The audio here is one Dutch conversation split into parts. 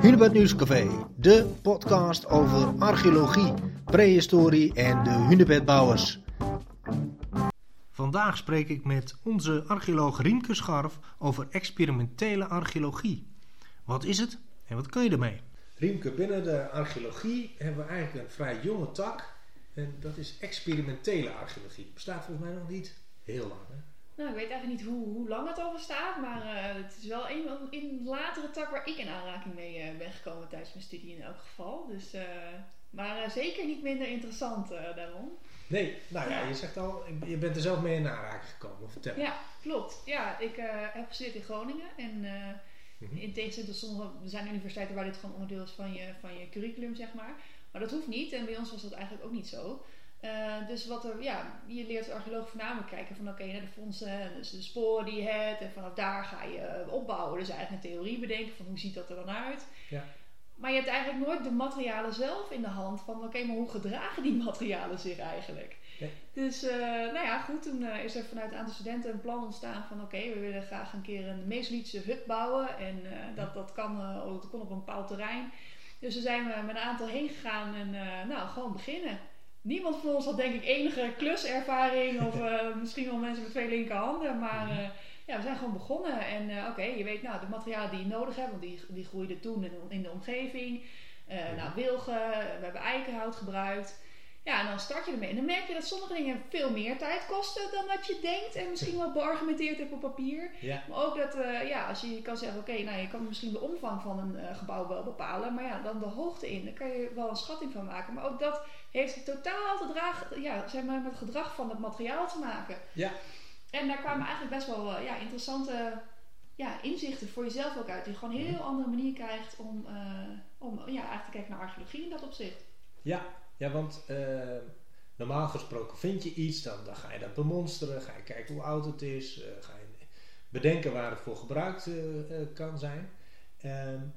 Hunebed Nieuwscafé, de podcast over archeologie, prehistorie en de hunebedbouwers. Vandaag spreek ik met onze archeoloog Riemke Scharf over experimentele archeologie. Wat is het en wat kun je ermee? Riemke, binnen de archeologie hebben we eigenlijk een vrij jonge tak. En dat is experimentele archeologie. Bestaat volgens mij nog niet heel lang. Hè? Nou, ik weet eigenlijk niet hoe, hoe lang het al bestaat, maar uh, het is wel een, een latere tak waar ik in aanraking mee uh, ben gekomen tijdens mijn studie in elk geval. Dus, uh, maar zeker niet minder interessant daarom. Nee, nou ja, ja, je zegt al, je bent er zelf mee in aanraking gekomen. Vertel. Ja, klopt. Ja, ik heb gestudeerd in Groningen en mm-hmm. in tegenstelling tot sommige, er zijn universiteiten waar dit gewoon onderdeel is van je, van je curriculum, zeg maar. Maar dat hoeft niet en bij ons was dat eigenlijk ook niet zo. Uh, dus wat er, ja, je leert als archeoloog voornamelijk kijken van oké, okay, naar de fondsen, dus de sporen die je hebt en vanaf daar ga je opbouwen. Dus eigenlijk een theorie bedenken van hoe ziet dat er dan uit. Ja. Maar je hebt eigenlijk nooit de materialen zelf in de hand van oké, okay, maar hoe gedragen die materialen zich eigenlijk? Ja. Dus uh, nou ja, goed, toen uh, is er vanuit een aantal studenten een plan ontstaan van oké, we willen graag een keer een Mesolithische hut bouwen en dat, dat, kan, dat kon op een bepaald terrein. Dus we zijn we met een aantal heen gegaan en nou, gewoon beginnen niemand van ons had denk ik enige kluservaring of uh, misschien wel mensen met twee linkerhanden. Maar uh, ja, we zijn gewoon begonnen. En uh, oké, je weet nou de materialen die je nodig hebt, want die, die groeiden toen in, in de omgeving. Nou, wilgen, we hebben eikenhout gebruikt. Ja, en dan start je ermee. En dan merk je dat sommige dingen veel meer tijd kosten dan dat je denkt. En misschien wel beargumenteerd hebt op papier. Ja. Maar ook dat, uh, ja, als je kan zeggen, oké, nou je kan misschien de omvang van een uh, gebouw wel bepalen. Maar ja, dan de hoogte in. Daar kan je wel een schatting van maken. Maar ook dat heeft totaal te dragen, ja, zeg maar, met het gedrag van het materiaal te maken. Ja. En daar kwamen eigenlijk best wel uh, ja, interessante ja, inzichten voor jezelf ook uit. Die je gewoon een heel andere manier krijgt om, om ja, eigenlijk te kijken naar archeologie in dat opzicht. Ja, ja, want uh, normaal gesproken vind je iets, dan, dan ga je dat bemonsteren, ga je kijken hoe oud het is, uh, ga je bedenken waar het voor gebruikt uh, kan zijn. Um,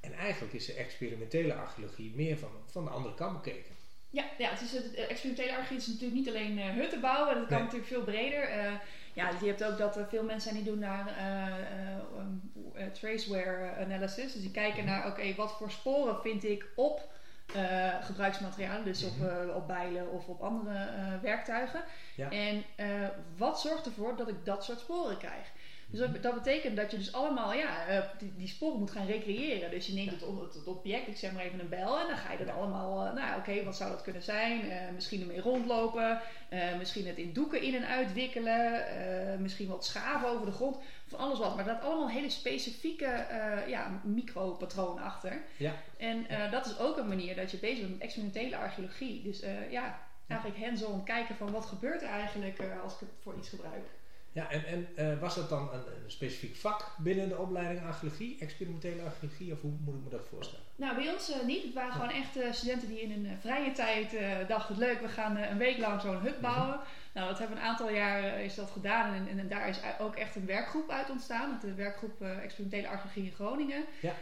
en eigenlijk is de experimentele archeologie meer van, van de andere kant bekeken. Ja, ja het is het, experimentele archeologie is natuurlijk niet alleen uh, hutten bouwen, dat kan nee. natuurlijk veel breder. Uh, ja, je hebt ook dat er veel mensen zijn die doen naar uh, um, traceware analysis. Dus die kijken naar, oké, okay, wat voor sporen vind ik op uh, gebruiksmaterialen, dus op, uh, op bijlen of op andere uh, werktuigen. Ja. En wat zorgt ervoor dat ik dat soort sporen krijg? Dus dat, dat betekent dat je dus allemaal ja, die, die, sporen moet gaan recreëren. Dus je neemt het, het, object, ik zeg maar even een bel, en dan ga je er allemaal, nou oké, okay, wat zou dat kunnen zijn? misschien ermee rondlopen, misschien het in doeken in en uitwikkelen, misschien wat schaven over de grond van alles wat. Maar dat allemaal hele specifieke uh, ja, micropatronen achter. Ja. En uh, dat is ook een manier dat je bezig bent met experimentele archeologie. Dus uh, ja, eigenlijk hands-on kijken van wat gebeurt er eigenlijk als ik het voor iets gebruik. Ja, en, en was dat dan een, een, specifiek vak binnen de opleiding archeologie, experimentele archeologie, of hoe moet ik me dat voorstellen? Nou, bij ons niet. Het waren gewoon echt studenten die in hun vrije tijd dachten, leuk, we gaan een week lang zo'n hut bouwen. Nou, dat hebben we een aantal jaar is dat gedaan en, en, en, daar is ook echt een werkgroep uit ontstaan. De werkgroep Experimentele Archeologie in Groningen. Ja.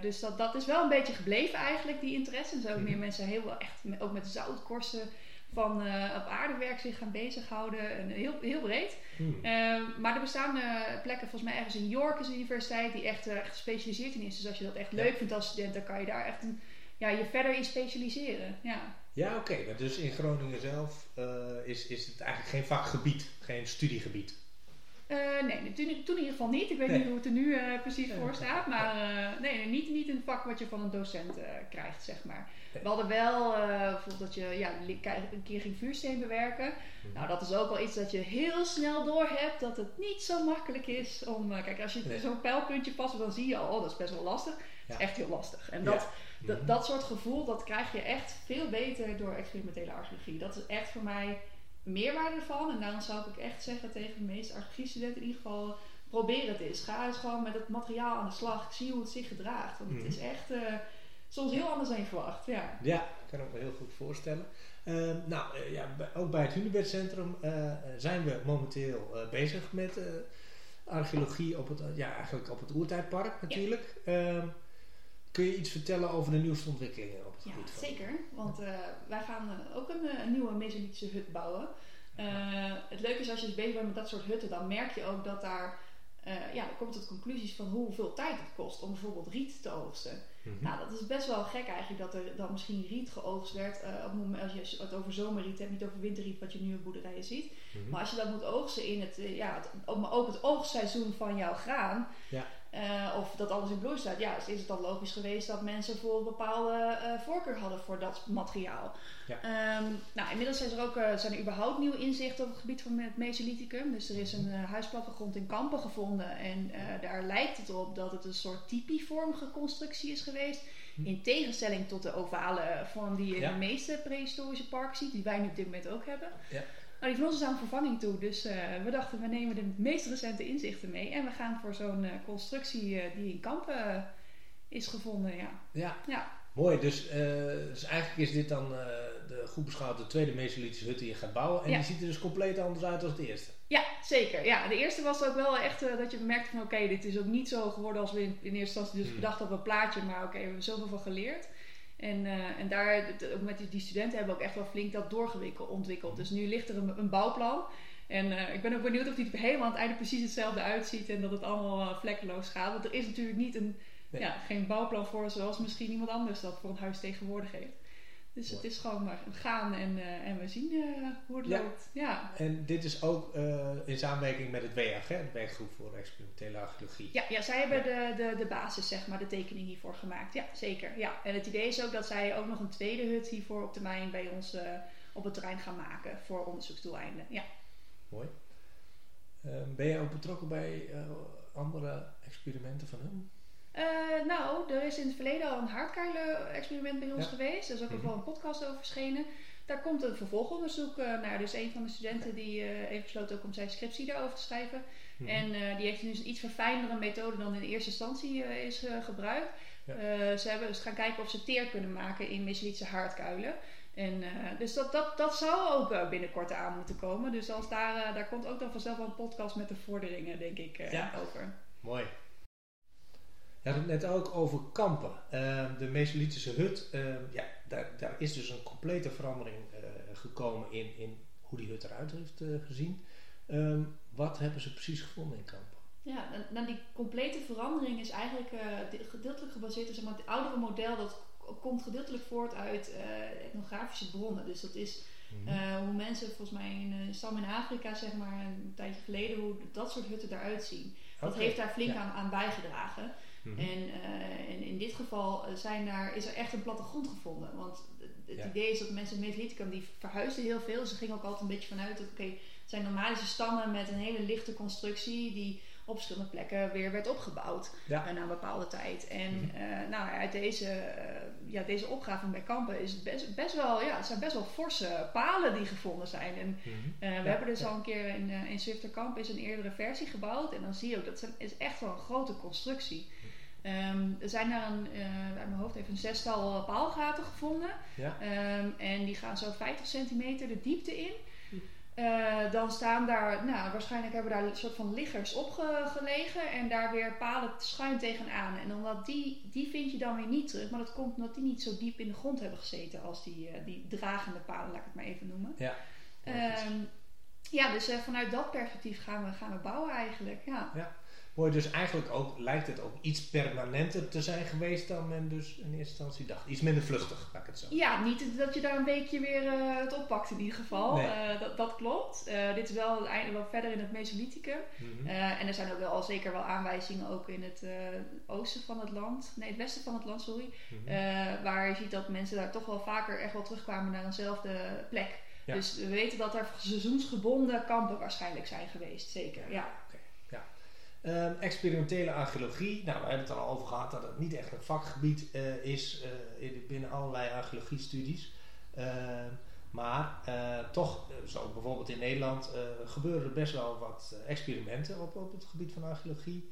Dus dat, dat is wel een beetje gebleven eigenlijk, die interesse. En zo ook mm. meer mensen heel echt, ook met zoutkorsten van uh, op aardewerk zich gaan bezighouden. En heel, heel breed. Mm. maar er bestaan plekken, volgens mij ergens in York is een universiteit die echt, echt gespecialiseerd in is. Dus als je dat echt leuk vindt als student, dan kan je daar echt een, ja, je verder in specialiseren. Ja. Ja, oké. Okay. Dus in Groningen zelf uh, is, is het eigenlijk geen vakgebied, geen studiegebied? Uh, nee, toen, toen, in ieder geval niet. Ik weet nee. niet hoe het er nu uh, precies voor staat. Maar nee, nee, niet, niet een vak wat je van een docent krijgt, zeg maar. We hadden wel bijvoorbeeld dat je ja, een keer ging vuursteen bewerken. Mhm. Nou, dat is ook wel iets dat je heel snel door hebt dat het niet zo makkelijk is om... kijk, als je zo'n pijlpuntje past, dan zie je al, oh, dat is best wel lastig. Het is echt heel lastig. En dat... Dat, dat soort gevoel, dat krijg je echt veel beter door experimentele archeologie. Dat is echt voor mij meerwaarde van. En daarom zou ik echt zeggen tegen de meeste archeologie-studenten in ieder geval... Probeer het eens. Ga eens gewoon met het materiaal aan de slag. Zie hoe het zich gedraagt. Want het is echt uh, soms heel anders dan je verwacht. Ja, ja kan ik me heel goed voorstellen. Uh, nou, uh, ja, ook bij het Hunebedcentrum zijn we momenteel bezig met archeologie op het, ja, eigenlijk op het Oertijdpark natuurlijk. Ja. Kun je iets vertellen over de nieuwste ontwikkelingen op het ja, gebied? Ja, zeker. Want uh, wij gaan uh, ook een, een, nieuwe Mesolithische hut bouwen. het leuke is als je dus bezig bent met dat soort hutten, dan merk je ook dat daar uh, ja, dan komt tot conclusies van hoeveel tijd het kost om bijvoorbeeld riet te oogsten. Mhm. Nou, dat is best wel gek eigenlijk dat er dan misschien riet geoogst werd. Uh, op het moment, als je het over zomerriet hebt, niet over winterriet, wat je nu op boerderijen ziet. Mhm. Maar als je dat moet oogsten in het, uh, ja, het, ook het oogstseizoen van jouw graan, ja. Uh, of dat alles in bloei staat, ja, is het dan logisch geweest dat mensen voor een bepaalde uh, voorkeur hadden voor dat materiaal. Ja. Um, nou, inmiddels zijn er ook uh, zijn er überhaupt nieuwe inzichten op het gebied van het Mesolithicum. Dus er is een huisplattegrond in Kampen gevonden en daar lijkt het op dat het een soort tipivormige constructie is geweest. Hm. In tegenstelling tot de ovale vorm die je in de meeste prehistorische parken ziet, die wij nu op dit moment ook hebben. Ja. Nou, die van ons is aan vervanging toe. Dus uh, we dachten, we nemen de meest recente inzichten mee. En we gaan voor zo'n uh, constructie uh, die in Kampen is gevonden. Ja. ja. ja. Mooi. Dus, dus eigenlijk is dit dan de goed beschouwd de tweede Mesolithische hut die je gaat bouwen. En die ziet er dus compleet anders uit als de eerste. Ja, zeker. Ja, de eerste was ook wel echt dat je merkte van oké, dit is ook niet zo geworden als we in, in eerste instantie dus hmm. bedacht op een plaatje. Maar oké, we hebben zoveel van geleerd. En, uh, en daar, ook met die, die, studenten hebben we ook echt wel flink dat doorgewikkeld ontwikkeld. Dus nu ligt er een, een bouwplan. En uh, ik ben ook benieuwd of die helemaal aan het einde precies hetzelfde uitziet en dat het allemaal uh, vlekkeloos gaat. Want er is natuurlijk niet een, ja, geen bouwplan voor zoals misschien iemand anders dat voor een huis tegenwoordig heeft. Dus het is gewoon maar gaan en, uh, en we zien uh, hoe het loopt. Ja. En dit is ook uh, in samenwerking met het WAG, hè? de werkgroep voor experimentele archeologie. Ja, ja zij hebben de, de, de basis, zeg maar, de tekening hiervoor gemaakt. Ja, zeker. Ja. En het idee is ook dat zij ook nog een tweede hut hiervoor op termijn bij ons op het terrein gaan maken voor onderzoeksdoeleinden. Ja. Mooi. Ehm, ben jij ook betrokken bij andere experimenten van hen? Uh, nou, er is in het verleden al een haardkuilen-experiment bij ons geweest. Er is ook mm -hmm. een podcast over verschenen. Daar komt een vervolgonderzoek uh, naar. Dus een van de studenten die uh, heeft besloten ook om zijn scriptie daarover te schrijven. Mm -hmm. En die heeft nu een iets verfijndere methode dan in eerste instantie is gebruikt. Ja. ze hebben dus gaan kijken of ze teer kunnen maken in Mesolithische haardkuilen. En, dus dat, dat, dat zou ook binnenkort aan moeten komen. Dus als daar, daar komt ook dan vanzelf wel een podcast met de vorderingen, denk ik, ja. over. Mooi. Je had het net ook over kampen. Uh, de Mesolithische hut, uh, ja, daar, daar, is dus een complete verandering uh, gekomen in, in hoe die hut eruit heeft eh, gezien. Ehm, wat hebben ze precies gevonden in kampen? Ja, nou, die complete verandering is eigenlijk gedeeltelijk gebaseerd op zeg maar, het oudere model. Dat komt gedeeltelijk voort uit etnografische bronnen. Dus dat is mhm. hoe mensen volgens mij in een stam in Afrika, zeg maar, een tijdje geleden, hoe dat soort hutten eruit zien. Dat heeft daar flink aan, aan bijgedragen. Mhm. En, uh, en, in dit geval eh, zijn daar, is er echt een plattegrond gevonden. Want het idee is dat mensen met Mesolithicum, die verhuisden heel veel. Ze gingen ook altijd een beetje vanuit dat oké, het zijn normalische stammen met een hele lichte constructie die op verschillende plekken weer werd opgebouwd ja. uh, na een bepaalde tijd. En mm nou, uit deze, ja, deze opgave bij Kampen is het best, best wel, ja, het zijn best wel forse palen die gevonden zijn. En mhm. we hebben dus al een keer in, in Zwifterkamp is een eerdere versie gebouwd. En dan zie je ook dat het is echt wel een grote constructie. Um, er zijn daar een, uh, uit mijn hoofd even een zestal paalgaten gevonden. Ja. Um, en die gaan zo 50 centimeter de diepte in. Uh, dan staan daar, nou, waarschijnlijk hebben daar een soort van liggers opgelegen en daar weer palen schuin tegenaan. En omdat die, die vind je dan weer niet terug, maar dat komt omdat die niet zo diep in de grond hebben gezeten als die, uh, die dragende palen, laat ik het maar even noemen. Ja, um, ja dus vanuit dat perspectief gaan we, gaan we bouwen eigenlijk. Ja. ja je dus eigenlijk ook, lijkt het ook iets permanenter te zijn geweest dan men dus in eerste instantie dacht. Iets minder vluchtig, ik het zo Ja, niet dat je daar een beetje weer uh, het oppakt in ieder geval. Nee. Uh, dat, dat, klopt. Uh, dit is wel het wel verder in het Mesolithicum. Mm -hmm. en er zijn ook wel zeker wel aanwijzingen ook in het oosten van het land. Nee, het westen van het land, sorry. Mm -hmm. waar je ziet dat mensen daar toch wel vaker echt wel terugkwamen naar eenzelfde plek. Ja. Dus we weten dat er seizoensgebonden kampen waarschijnlijk zijn geweest, zeker. Ja. Um, experimentele archeologie, nou, we hebben het er al over gehad dat het niet echt een vakgebied uh, is uh, binnen allerlei archeologiestudies. Uh, maar eh, toch, zo bijvoorbeeld in Nederland, gebeuren er best wel wat experimenten op, op het gebied van archeologie.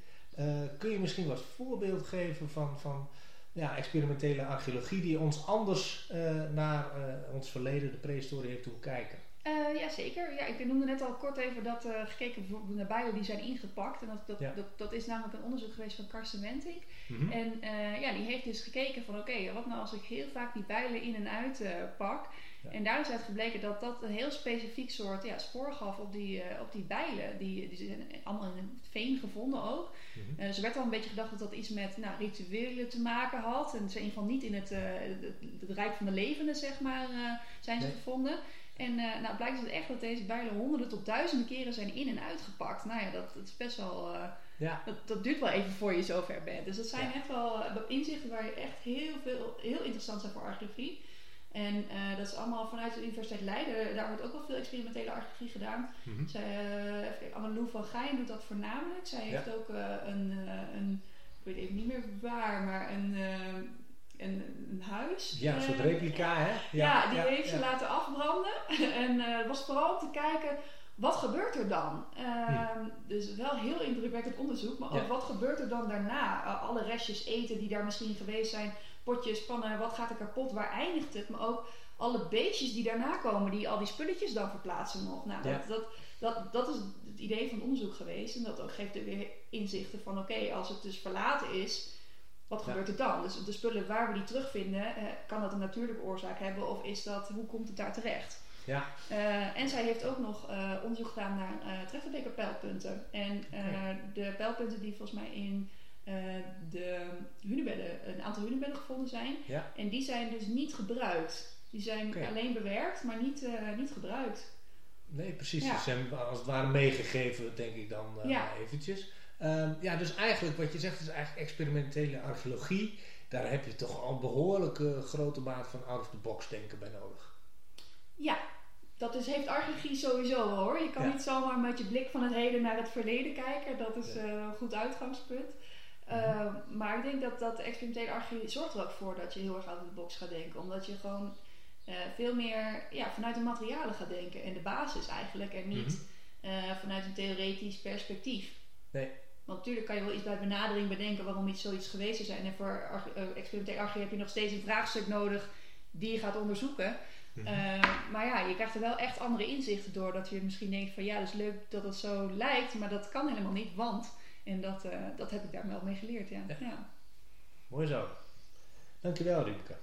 kun je misschien wat voorbeeld geven van, van ja, experimentele archeologie die ons anders naar ons verleden, de prehistorie, heeft doen kijken? Uh, ja, zeker. Ja, ik noemde net al kort even dat uh, gekeken bijvoorbeeld naar bijen die zijn ingepakt. En dat, dat, dat, dat, is namelijk een onderzoek geweest van Karsten Wenting. Mm En uh, ja, die heeft dus gekeken van oké, wat nou als ik heel vaak die bijlen in en uit pak. En daar is uit gebleken dat dat een heel specifiek soort ja, spoor gaf op die, op die bijlen. Die, die zijn allemaal in een veen gevonden ook. Mm -hmm. er werd al een beetje gedacht dat dat iets met nou, rituelen te maken had. En ze in ieder geval niet in het, het, het, rijk van de levenden, zeg maar, zijn ze nee. gevonden. En uh, nou, blijkt het echt dat deze bijlen honderden tot duizenden keren zijn in- en uitgepakt. Nou ja, dat, dat is best wel. Uh, ja. dat, dat duurt wel even voor je zover bent. Dus dat zijn ja. echt wel uh, inzichten waar je echt heel veel, heel interessant zijn voor archeologie. En dat is allemaal vanuit de Universiteit Leiden. Daar wordt ook wel veel experimentele archeologie gedaan. Mm-hmm. Zij, uh, Annelou van Geijn doet dat voornamelijk. Zij heeft ook een, een, ik weet even niet meer waar, maar een een, een huis. Ja, een soort replica, hè? Ja, ja die heeft ze laten afbranden. en het uh, was vooral om te kijken, wat gebeurt er dan? Uh, hm. Dus wel heel indrukwekkend onderzoek, maar ook wat gebeurt er dan daarna? Uh, alle restjes eten die daar misschien geweest zijn, potjes, pannen, wat gaat er kapot, waar eindigt het? Maar ook alle beestjes die daarna komen, die al die spulletjes dan verplaatsen nog. Nou, dat, dat, dat, dat is het idee van het onderzoek geweest. En dat ook geeft er weer inzichten van, oké, als het dus verlaten is wat gebeurt er dan? Dus de spullen waar we die terugvinden, eh, kan dat een natuurlijke oorzaak hebben of is dat, hoe komt het daar terecht? Ja. Uh, en zij heeft ook nog uh, onderzoek gedaan naar uh, pijlpunten. En okay. de pijlpunten die volgens mij in de hunebedden, een aantal hunebedden gevonden zijn. Ja. En die zijn dus niet gebruikt. Die zijn okay. alleen bewerkt, maar niet, niet gebruikt. Nee, precies. Ja. Ze zijn als het ware meegegeven, denk ik dan ja. eventjes. Um, ja, dus eigenlijk wat je zegt is eigenlijk experimentele archeologie. Daar heb je toch al een behoorlijke grote maat van out-of-the-box denken bij nodig. Ja, dat is, heeft archeologie sowieso hoor. Je kan ja. niet zomaar met je blik van het heden naar het verleden kijken. Dat is ja. uh, een goed uitgangspunt. Uh, mm-hmm. Maar ik denk dat, dat de experimentele archeologie zorgt er ook voor dat je heel erg out of the box gaat denken. Omdat je gewoon uh, veel meer ja, vanuit de materialen gaat denken. En de basis eigenlijk. En niet mm-hmm. vanuit een theoretisch perspectief. Nee. Want natuurlijk kan je wel iets bij benadering bedenken waarom iets zoiets geweest is. En voor uh, experimentele archeologie heb je nog steeds een vraagstuk nodig die je gaat onderzoeken. Mm-hmm. Uh, maar ja, je krijgt er wel echt andere inzichten door. Dat je misschien denkt van ja, het is leuk dat het zo lijkt, maar dat kan helemaal niet, want. En dat, uh, dat heb ik daar wel mee geleerd, ja. ja. ja. Mooi zo. Dankjewel, Riepke.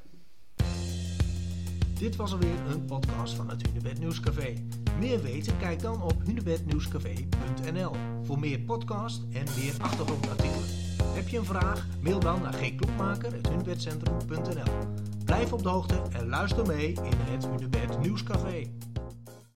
Dit was alweer een podcast van het Hunebed Nieuwscafé. Meer weten? Kijk dan op hunebednieuwscafé.nl voor meer podcast en meer achtergrondartikelen. Heb je een vraag? Mail dan naar gklokmaker.hunebedcentrum.nl Blijf op de hoogte en luister mee in het Hunebed Nieuwscafé.